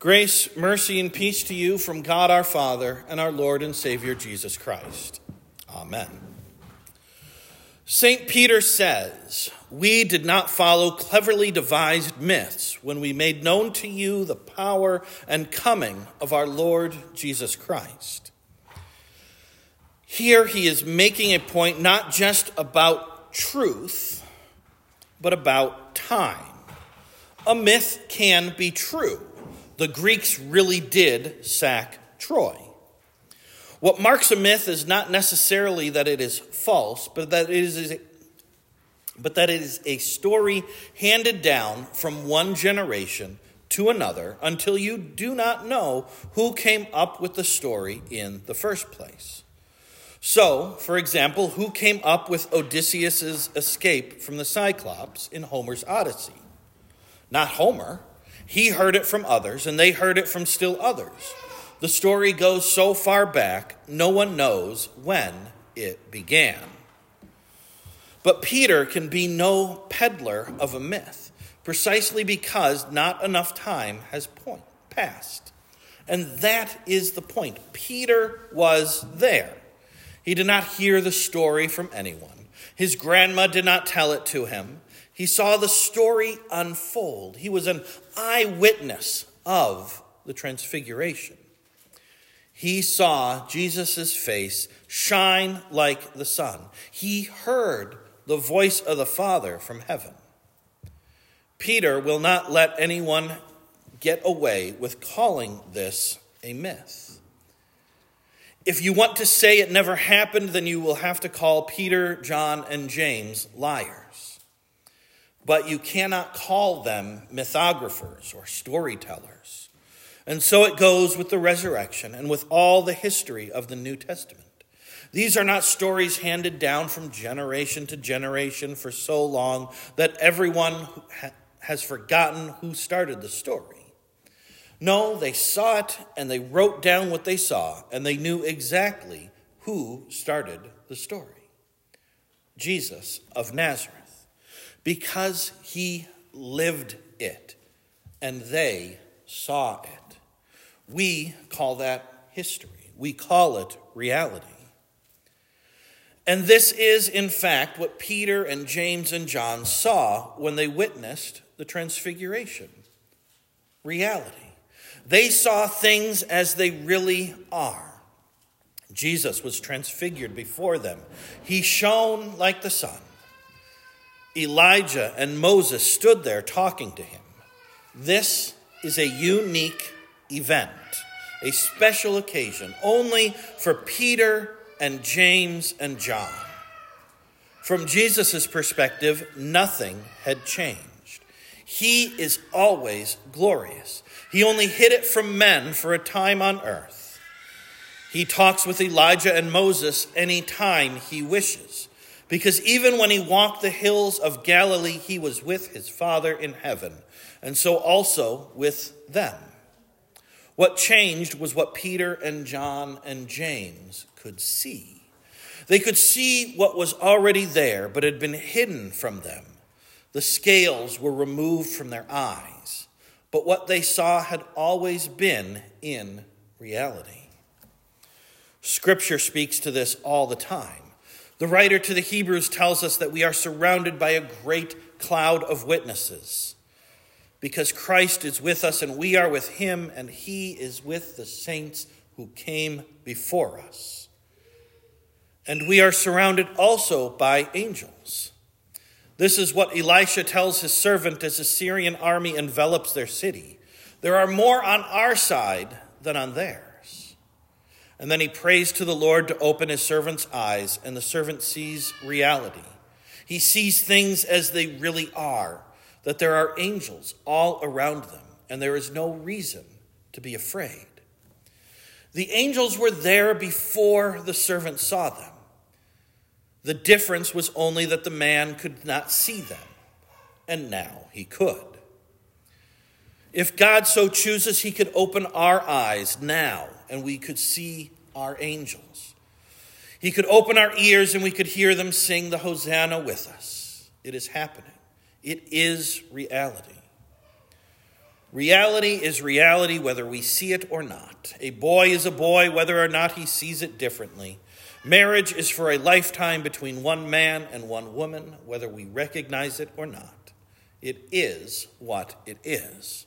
Grace, mercy, and peace to you from God our Father and our Lord and Savior Jesus Christ. Amen. St. Peter says, We did not follow cleverly devised myths when we made known to you the power and coming of our Lord Jesus Christ. Here he is making a point not just about truth, but about time. A myth can be true the Greeks really did sack Troy. What marks a myth is not necessarily that it is false, but that it is a, but that it is a story handed down from one generation to another until you do not know who came up with the story in the first place. So, for example, who came up with Odysseus's escape from the Cyclops in Homer's Odyssey? Not Homer. He heard it from others, and they heard it from still others. The story goes so far back, no one knows when it began. But Peter can be no peddler of a myth, precisely because not enough time has point, passed. And that is the point. Peter was there. He did not hear the story from anyone. His grandma did not tell it to him. He saw the story unfold. He was an eyewitness of the transfiguration. He saw Jesus' face shine like the sun. He heard the voice of the Father from heaven. Peter will not let anyone get away with calling this a myth. If you want to say it never happened, then you will have to call Peter, John, and James liars but you cannot call them mythographers or storytellers. And so it goes with the resurrection and with all the history of the New Testament. These are not stories handed down from generation to generation for so long that everyone has forgotten who started the story. No, they saw it and they wrote down what they saw, and they knew exactly who started the story Jesus of Nazareth because he lived it and they saw it. We call that history. We call it reality. And this is, in fact, what Peter and James and John saw when they witnessed the transfiguration reality. They saw things as they really are. Jesus was transfigured before them, he shone like the sun. Elijah and Moses stood there talking to him. This is a unique event, a special occasion, only for Peter and James and John. From Jesus' perspective, nothing had changed. He is always glorious. He only hid it from men for a time on earth. He talks with Elijah and Moses any time he wishes. Because even when he walked the hills of Galilee, he was with his Father in heaven, and so also with them. What changed was what Peter and John and James could see. They could see what was already there, but had been hidden from them. The scales were removed from their eyes, but what they saw had always been in reality. Scripture speaks to this all the time. The writer to the Hebrews tells us that we are surrounded by a great cloud of witnesses because Christ is with us and we are with him, and he is with the saints who came before us. And we are surrounded also by angels. This is what Elisha tells his servant as the Syrian army envelops their city. There are more on our side than on theirs. And then he prays to the Lord to open his servant's eyes, and the servant sees reality. He sees things as they really are, that there are angels all around them, and there is no reason to be afraid. The angels were there before the servant saw them. The difference was only that the man could not see them, and now he could. If God so chooses, he could open our eyes now and we could see our angels. He could open our ears and we could hear them sing the Hosanna with us. It is happening, it is reality. Reality is reality whether we see it or not. A boy is a boy whether or not he sees it differently. Marriage is for a lifetime between one man and one woman, whether we recognize it or not. It is what it is.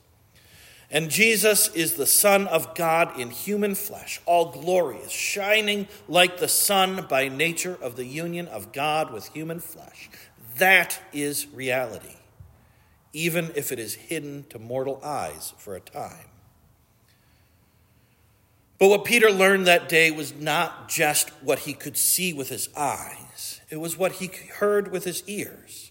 And Jesus is the Son of God in human flesh, all glorious, shining like the sun by nature of the union of God with human flesh. That is reality even if it is hidden to mortal eyes for a time. But what Peter learned that day was not just what he could see with his eyes, it was what he heard with his ears.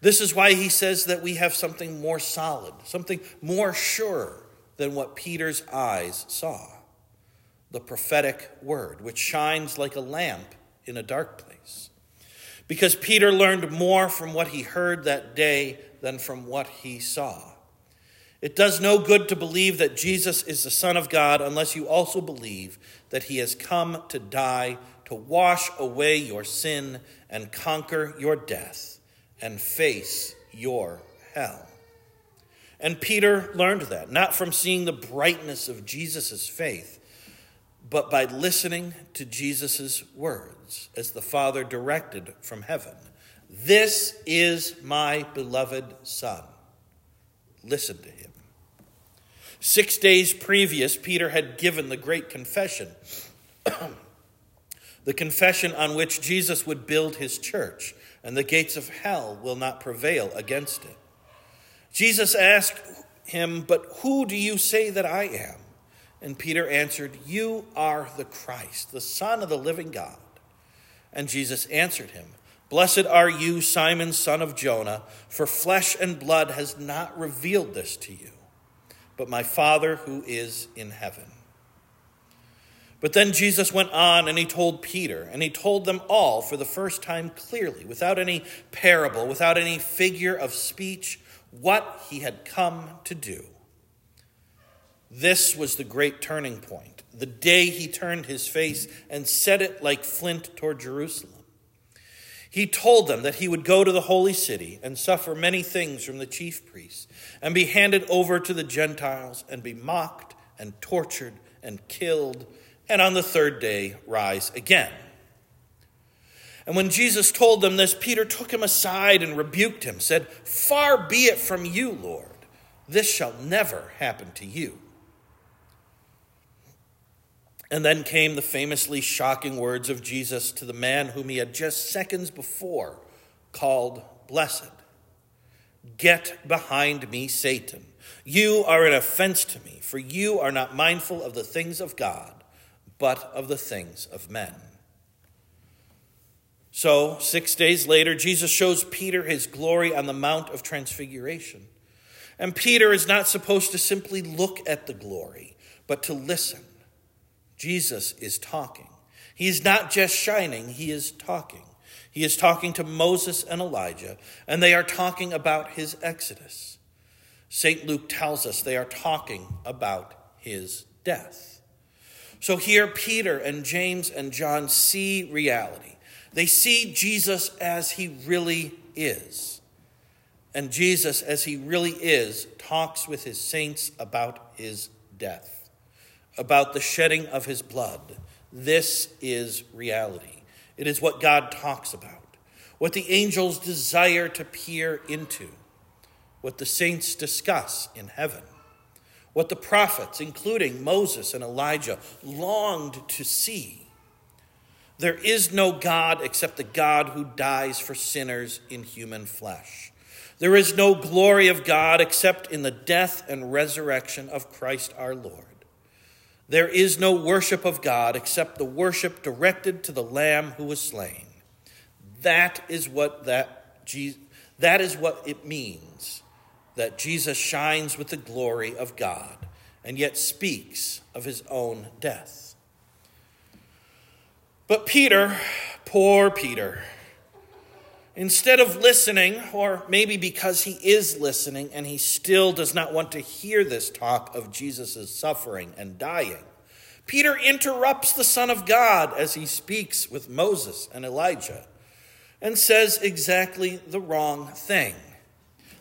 This is why he says that we have something more solid, something more sure than what Peter's eyes saw the prophetic word, which shines like a lamp in a dark place. Because Peter learned more from what he heard that day than from what he saw. It does no good to believe that Jesus is the Son of God unless you also believe that he has come to die to wash away your sin and conquer your death and face your hell. And Peter learned that, not from seeing the brightness of Jesus' faith, but by listening to Jesus' words as the Father directed from heaven. This is my beloved Son. Listen to him. Six days previous, Peter had given the great confession, the confession on which Jesus would build his church, and the gates of hell will not prevail against it. Jesus asked him, But who do you say that I am? And Peter answered, You are the Christ, the Son of the living God. And Jesus answered him, Blessed are you, Simon, son of Jonah, for flesh and blood has not revealed this to you, but my Father who is in heaven. But then Jesus went on and he told Peter, and he told them all for the first time clearly, without any parable, without any figure of speech, what he had come to do. This was the great turning point, the day he turned his face and set it like flint toward Jerusalem. He told them that he would go to the holy city and suffer many things from the chief priests, and be handed over to the Gentiles, and be mocked, and tortured, and killed, and on the third day rise again. And when Jesus told them this, Peter took him aside and rebuked him, said, Far be it from you, Lord. This shall never happen to you. And then came the famously shocking words of Jesus to the man whom he had just seconds before called blessed Get behind me, Satan. You are an offense to me, for you are not mindful of the things of God, but of the things of men. So, six days later, Jesus shows Peter his glory on the Mount of Transfiguration. And Peter is not supposed to simply look at the glory, but to listen. Jesus is talking. He is not just shining, he is talking. He is talking to Moses and Elijah, and they are talking about his exodus. St. Luke tells us they are talking about his death. So here, Peter and James and John see reality. They see Jesus as he really is. And Jesus, as he really is, talks with his saints about his death about the shedding of his blood. This is reality. It is what God talks about, what the angels desire to peer into, what the saints discuss in heaven, what the prophets, including Moses and Elijah, longed to see. There is no God except the God who dies for sinners in human flesh. There is no glory of God except in the death and resurrection of Christ our Lord. There is no worship of God except the worship directed to the Lamb who was slain. That is what that that is what it means that Jesus shines with the glory of God and yet speaks of his own death. But Peter, poor Peter, Instead of listening, or maybe because he is listening and he still does not want to hear this talk of Jesus' suffering and dying, Peter interrupts the Son of God as he speaks with Moses and Elijah and says exactly the wrong thing.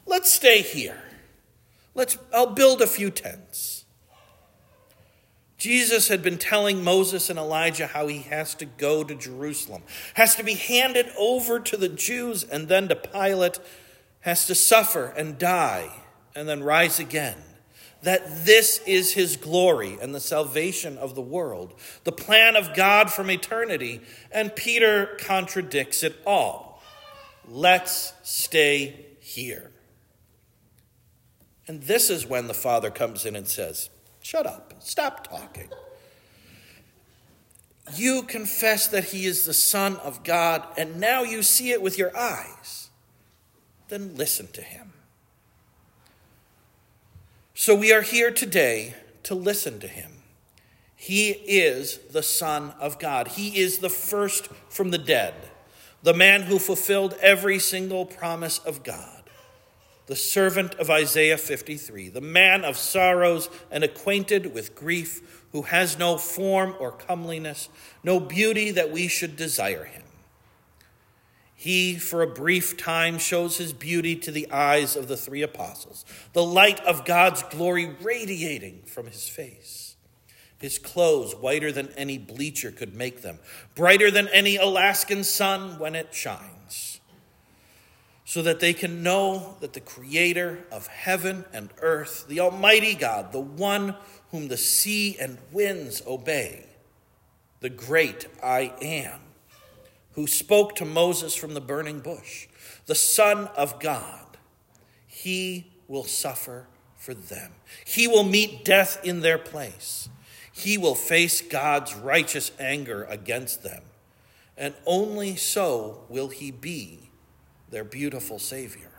Let's stay here. Let's I'll build a few tents. Jesus had been telling Moses and Elijah how he has to go to Jerusalem, has to be handed over to the Jews and then to Pilate, has to suffer and die and then rise again. That this is his glory and the salvation of the world, the plan of God from eternity, and Peter contradicts it all. Let's stay here. And this is when the Father comes in and says, Shut up. Stop talking. You confess that he is the Son of God, and now you see it with your eyes. Then listen to him. So we are here today to listen to him. He is the Son of God, he is the first from the dead, the man who fulfilled every single promise of God the servant of Isaiah 53, the man of sorrows and acquainted with grief, who has no form or comeliness, no beauty that we should desire him. He, for a brief time, shows his beauty to the eyes of the three apostles, the light of God's glory radiating from his face. His clothes whiter than any bleacher could make them, brighter than any Alaskan sun when it shines so that they can know that the creator of heaven and earth, the Almighty God, the one whom the sea and winds obey, the great I am, who spoke to Moses from the burning bush, the Son of God, he will suffer for them. He will meet death in their place. He will face God's righteous anger against them. And only so will he be their beautiful Savior.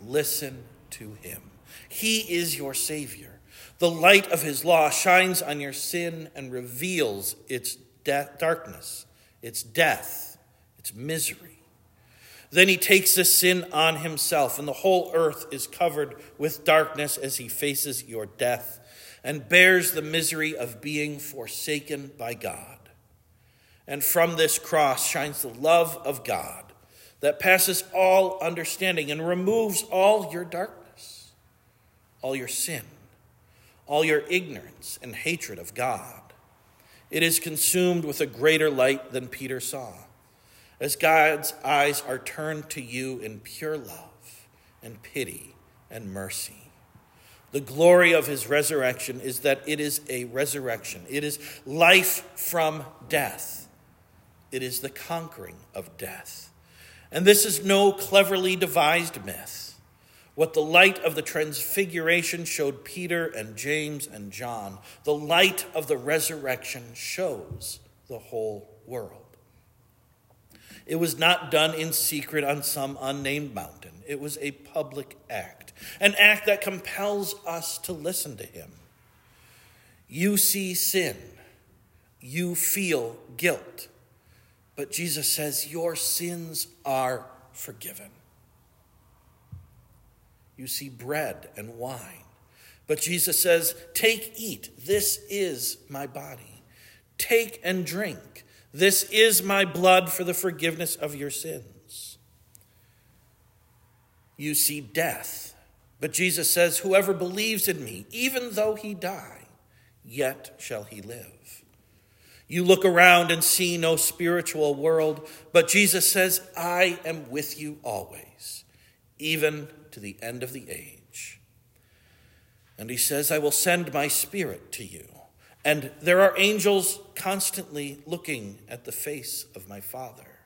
Listen to him. He is your Savior. The light of his law shines on your sin and reveals its death, darkness, its death, its misery. Then he takes the sin on himself, and the whole earth is covered with darkness as he faces your death and bears the misery of being forsaken by God. And from this cross shines the love of God that passes all understanding and removes all your darkness, all your sin, all your ignorance and hatred of God. It is consumed with a greater light than Peter saw, as God's eyes are turned to you in pure love and pity and mercy. The glory of his resurrection is that it is a resurrection. It is life from death. It is the conquering of death. And this is no cleverly devised myth. What the light of the transfiguration showed Peter and James and John, the light of the resurrection shows the whole world. It was not done in secret on some unnamed mountain. It was a public act, an act that compels us to listen to him. You see sin, you feel guilt. But Jesus says, Your sins are forgiven. You see bread and wine. But Jesus says, Take, eat. This is my body. Take and drink. This is my blood for the forgiveness of your sins. You see death. But Jesus says, Whoever believes in me, even though he die, yet shall he live. You look around and see no spiritual world, but Jesus says, I am with you always, even to the end of the age. And he says, I will send my spirit to you. And there are angels constantly looking at the face of my Father.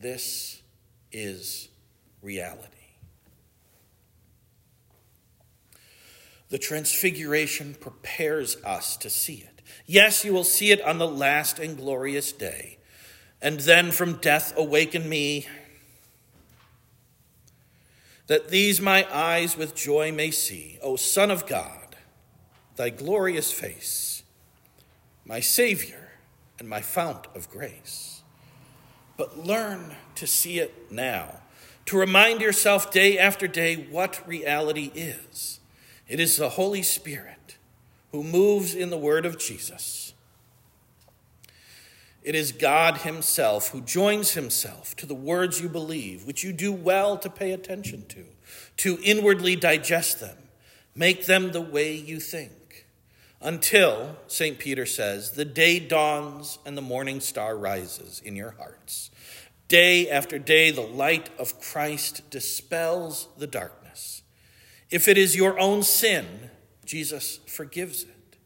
This is reality. The Transfiguration prepares us to see it. Yes, you will see it on the last and glorious day. And then from death awaken me, that these my eyes with joy may see, O Son of God, thy glorious face, my Savior and my fount of grace. But learn to see it now, to remind yourself day after day what reality is. It is the Holy Spirit who moves in the word of Jesus. It is God Himself who joins Himself to the words you believe, which you do well to pay attention to, to inwardly digest them, make them the way you think, until, St. Peter says, the day dawns and the morning star rises in your hearts. Day after day, the light of Christ dispels the darkness. If it is your own sin, Jesus forgives it.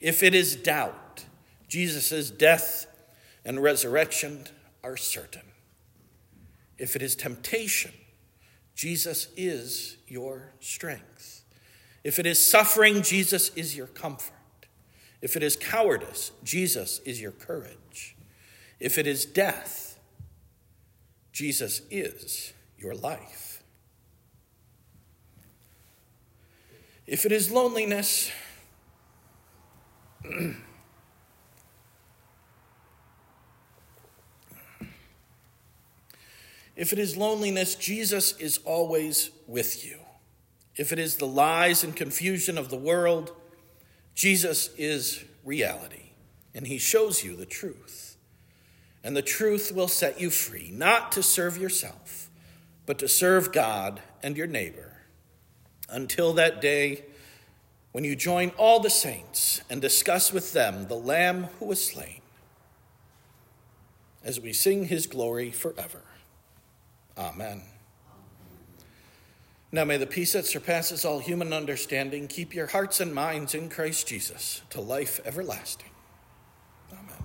If it is doubt, Jesus' death and resurrection are certain. If it is temptation, Jesus is your strength. If it is suffering, Jesus is your comfort. If it is cowardice, Jesus is your courage. If it is death, Jesus is your life. If it is loneliness, If it is loneliness, Jesus is always with you. If it is the lies and confusion of the world, Jesus is reality, and he shows you the truth. And the truth will set you free, not to serve yourself, but to serve God and your neighbor, until that day when you join all the saints and discuss with them the Lamb who was slain, as we sing his glory forever. Amen. Now may the peace that surpasses all human understanding keep your hearts and minds in Christ Jesus to life everlasting.